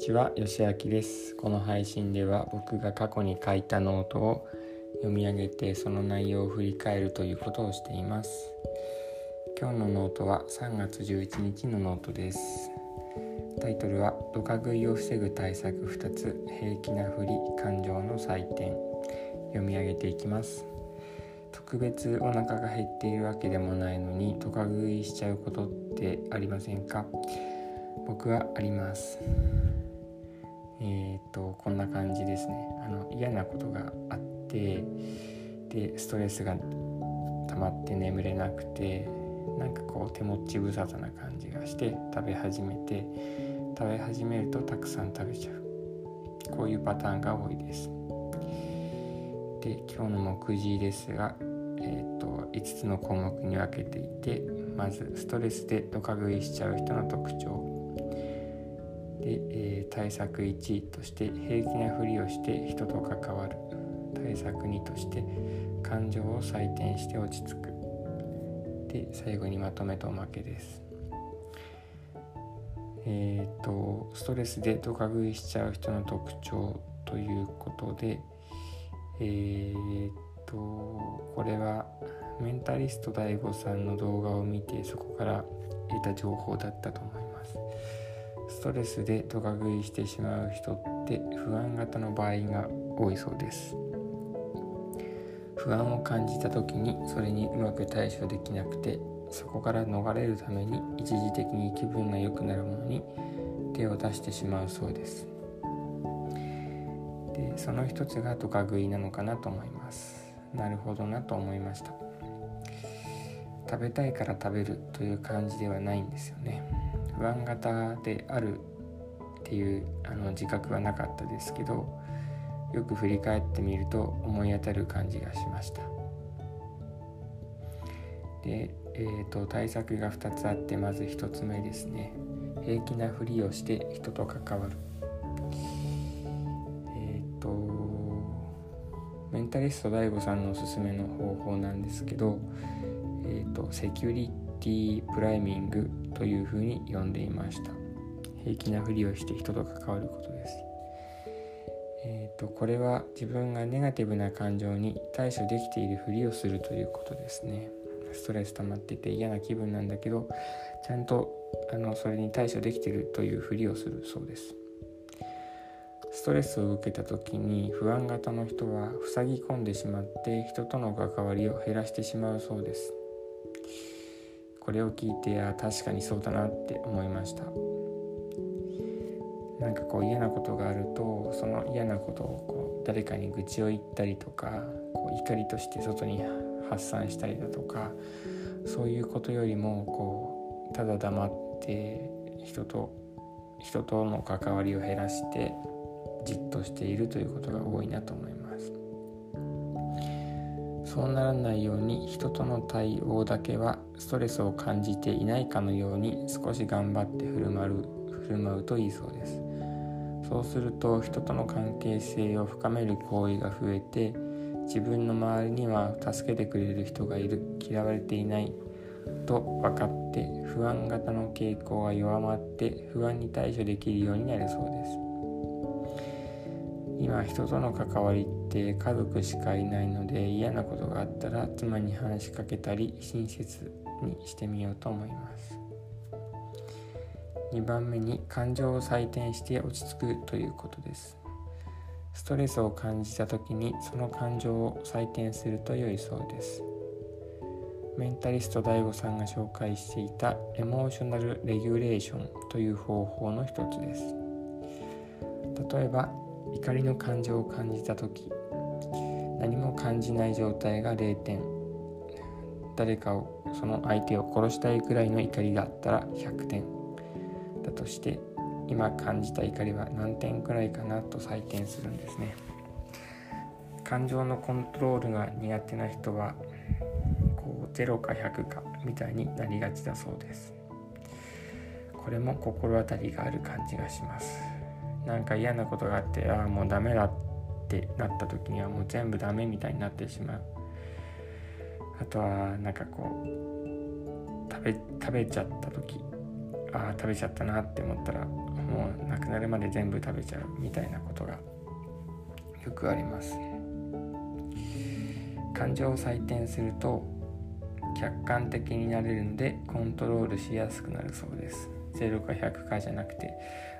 ちは、よしあきです。この配信では僕が過去に書いたノートを読み上げてその内容を振り返るということをしています。今日のノートは3月11日のノートです。タイトルはドカ食いを防ぐ対策2つ平気なふり感情の採点読み上げていきます。特別お腹が減っているわけでもないのにドカ食いしちゃうことってありませんか？僕はありますえっ、とこんな感じですね。あの嫌なことがあってでストレスが溜まって眠れなくてなんかこう手持ち無沙汰な感じがして食べ始めて食べ始めるとたくさん食べちゃう。こういうパターンが多いです。で今日の目次ですがえーと、5つの項目に分けていてまずストレスでドカ食いしちゃう人の特徴。で、えー、対策1として平気なふりをして人と関わる。対策2として感情を採点して落ち着く。で最後にまとめとおまけです。えっ、とストレスでドカ食いしちゃう人の特徴ということでえー、とこれはメンタリスト DAIGO さんの動画を見てそこから得た情報だったと思います。ストレスでドカ食いしてしまう人って不安型の場合が多いそうです。不安を感じた時にそれにうまく対処できなくてそこから逃れるために一時的に気分が良くなるものに手を出してしまうそうです。でその一つがドカ食いなのかなと思います。なるほどなと思いました。食べたいから食べるという感じではないんですよね。不安型であるっていうあの自覚はなかったですけどよく振り返ってみると思い当たる感じがしました。で、えーと、対策が2つあってまず1つ目ですね。平気なふりをして人と関わる。えっとメンタリスト DAIGO さんのおすすめの方法なんですけど、えーと、セキュリティプライミングというふうに呼んでいました。平気なふりをして人と関わることです。えーと、これは自分がネガティブな感情に対処できているふりをするということですね。ストレス溜まってて嫌な気分なんだけどちゃんとあのそれに対処できてるというふりをするそうです。ストレスを受けた時に不安型の人は塞ぎ込んでしまって人との関わりを減らしてしまうそうです。これを聞いてあ確かにそうだなって思いました。なんかこう嫌なことがあるとその嫌なことをこう誰かに愚痴を言ったりとかこう怒りとして外に発散したりだとかそういうことよりもこうただ黙って人と人との関わりを減らしてじっとしているということが多いなと思います。そうならないように人との対応だけはストレスを感じていないかのように少し頑張って振る舞う振る舞うといいそうです。そうすると人との関係性を深める行為が増えて自分の周りには助けてくれる人がいる嫌われていないと分かって不安型の傾向が弱まって不安に対処できるようになるそうです。今人との関わりって家族しかいないので嫌なことがあったら妻に話しかけたり親切にしてみようと思います。2番目に感情を採点して落ち着くということです。ストレスを感じた時にその感情を採点すると良いそうです。メンタリスト DAIGO さんが紹介していたエモーショナルレギュレーションという方法の一つです。例えば怒りの感情を感じた時何も感じない状態が0点。誰かをその相手を殺したいくらいの怒りがあったら100点。だとして今感じた怒りは何点くらいかなと採点するんですね。感情のコントロールが苦手な人はこう0か100かみたいになりがちだそうです。これも心当たりがある感じがします。なんか嫌なことがあってああもうダメだってなった時にはもう全部ダメみたいになってしまう。あとはなんかこう食べ食べちゃった時ああ食べちゃったなって思ったらもうなくなるまで全部食べちゃうみたいなことがよくあります。感情を採点すると客観的になれるんでコントロールしやすくなるそうです。0か100かじゃなくて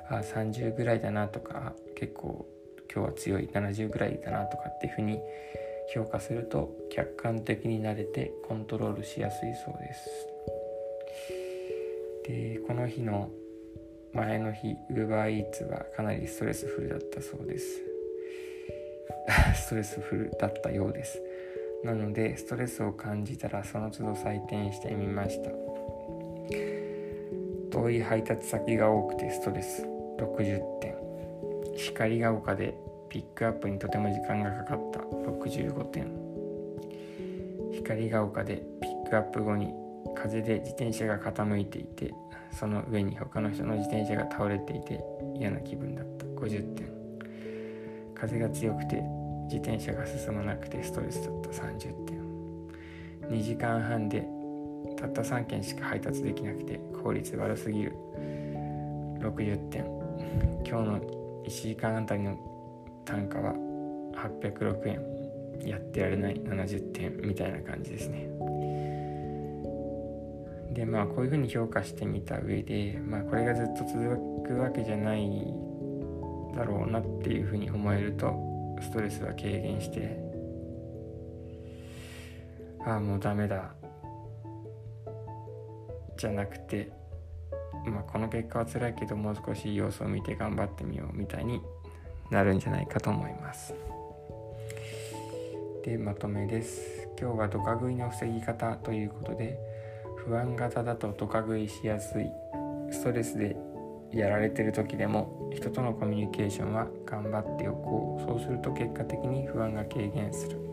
あ30ぐらいだなとか結構今日は強い70ぐらいだなとかっていうふうに評価すると客観的になれてコントロールしやすいそうです。でこの日の前の日 UberEats はかなりストレスフルだったそうです。ストレスフルだったようです。なのでストレスを感じたらその都度採点してみました。遠い配達先が多くてストレス。60点。光が丘でピックアップにとても時間がかかった。65点。光が丘でピックアップ後に風で自転車が傾いていてその上に他の人の自転車が倒れていて嫌な気分だった。50点。風が強くて自転車が進まなくてストレスだった。30点。2時間半でたった3件しか配達できなくて効率悪すぎる。60点。今日の1時間あたりの単価は806円。やってられない。70点みたいな感じですね。でまあこういうふうに評価してみた上でまあこれがずっと続くわけじゃないだろうなっていうふうに思えるとストレスは軽減してああもうダメだ。じゃなくてまあこの結果は辛いけどもう少し様子を見て頑張ってみようみたいになるんじゃないかと思います。でまとめです。今日はドカ食いの防ぎ方ということで不安型だとドカ食いしやすいストレスでやられてる時でも人とのコミュニケーションは頑張っておこう。そうすると結果的に不安が軽減する。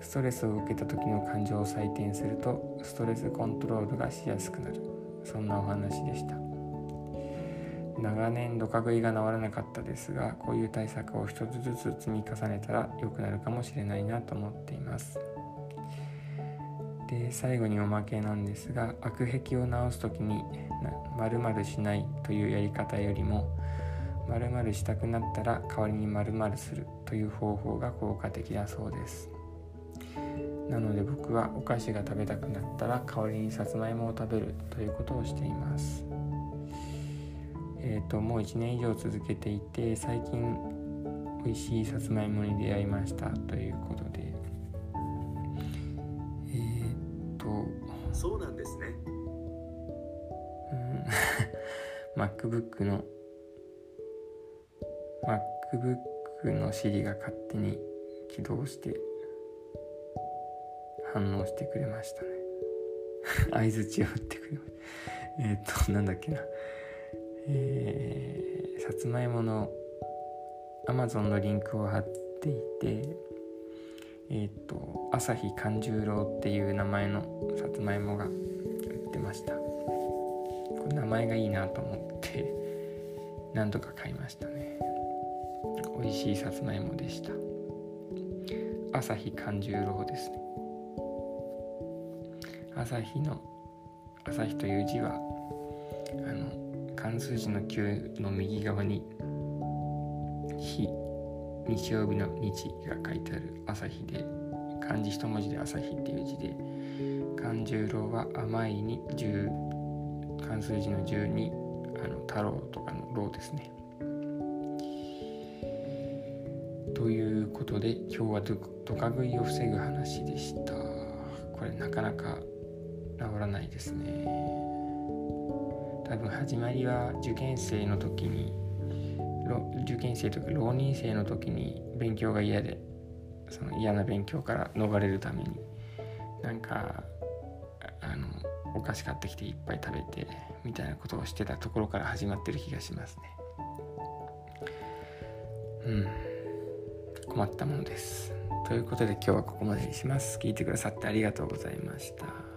ストレスを受けた時の感情を採点するとストレスコントロールがしやすくなる。そんなお話でした。長年ドカ食いが治らなかったですがこういう対策を一つずつ積み重ねたら良くなるかもしれないなと思っています。で最後におまけなんですが悪癖を直す時に〇〇しないというやり方よりも〇〇したくなったら代わりに〇〇するという方法が効果的だそうです。なので僕はお菓子が食べたくなったら代わりにさつまいもを食べるということをしています。えっ、ー、ともう1年以上続けていて最近美味しいさつまいもに出会いましたということで。えっ、ー、とそうなんですね。MacBook の MacBook の Siri が勝手に起動して反応してくれましたね。相づちを打ってくれました。えっ、となんだっけな。えー、さつまいもの Amazon のリンクを貼っていてえっ、ー、と朝日勘十郎っていう名前のさつまいもが売ってました。これ名前がいいなと思って何度か買いましたね。美味しいさつまいもでした。朝日勘十郎ですね。朝日の朝日という字はあの漢数字の9の右側に日日曜日の日が書いてある朝日で漢字一文字で朝日っていう字で勘十郎は甘いに十漢数字の10にあの太郎とかの郎ですね。ということで今日はドカ食いを防ぐ話でした。これなかなか治らないですね。多分始まりは受験生の時に受験生とか浪人生の時に勉強が嫌でその嫌な勉強から逃れるためになんかあのお菓子買ってきていっぱい食べてみたいなことをしてたところから始まってる気がしますね。うん。困ったものです。ということで今日はここまでにします。聞いてくださってありがとうございました。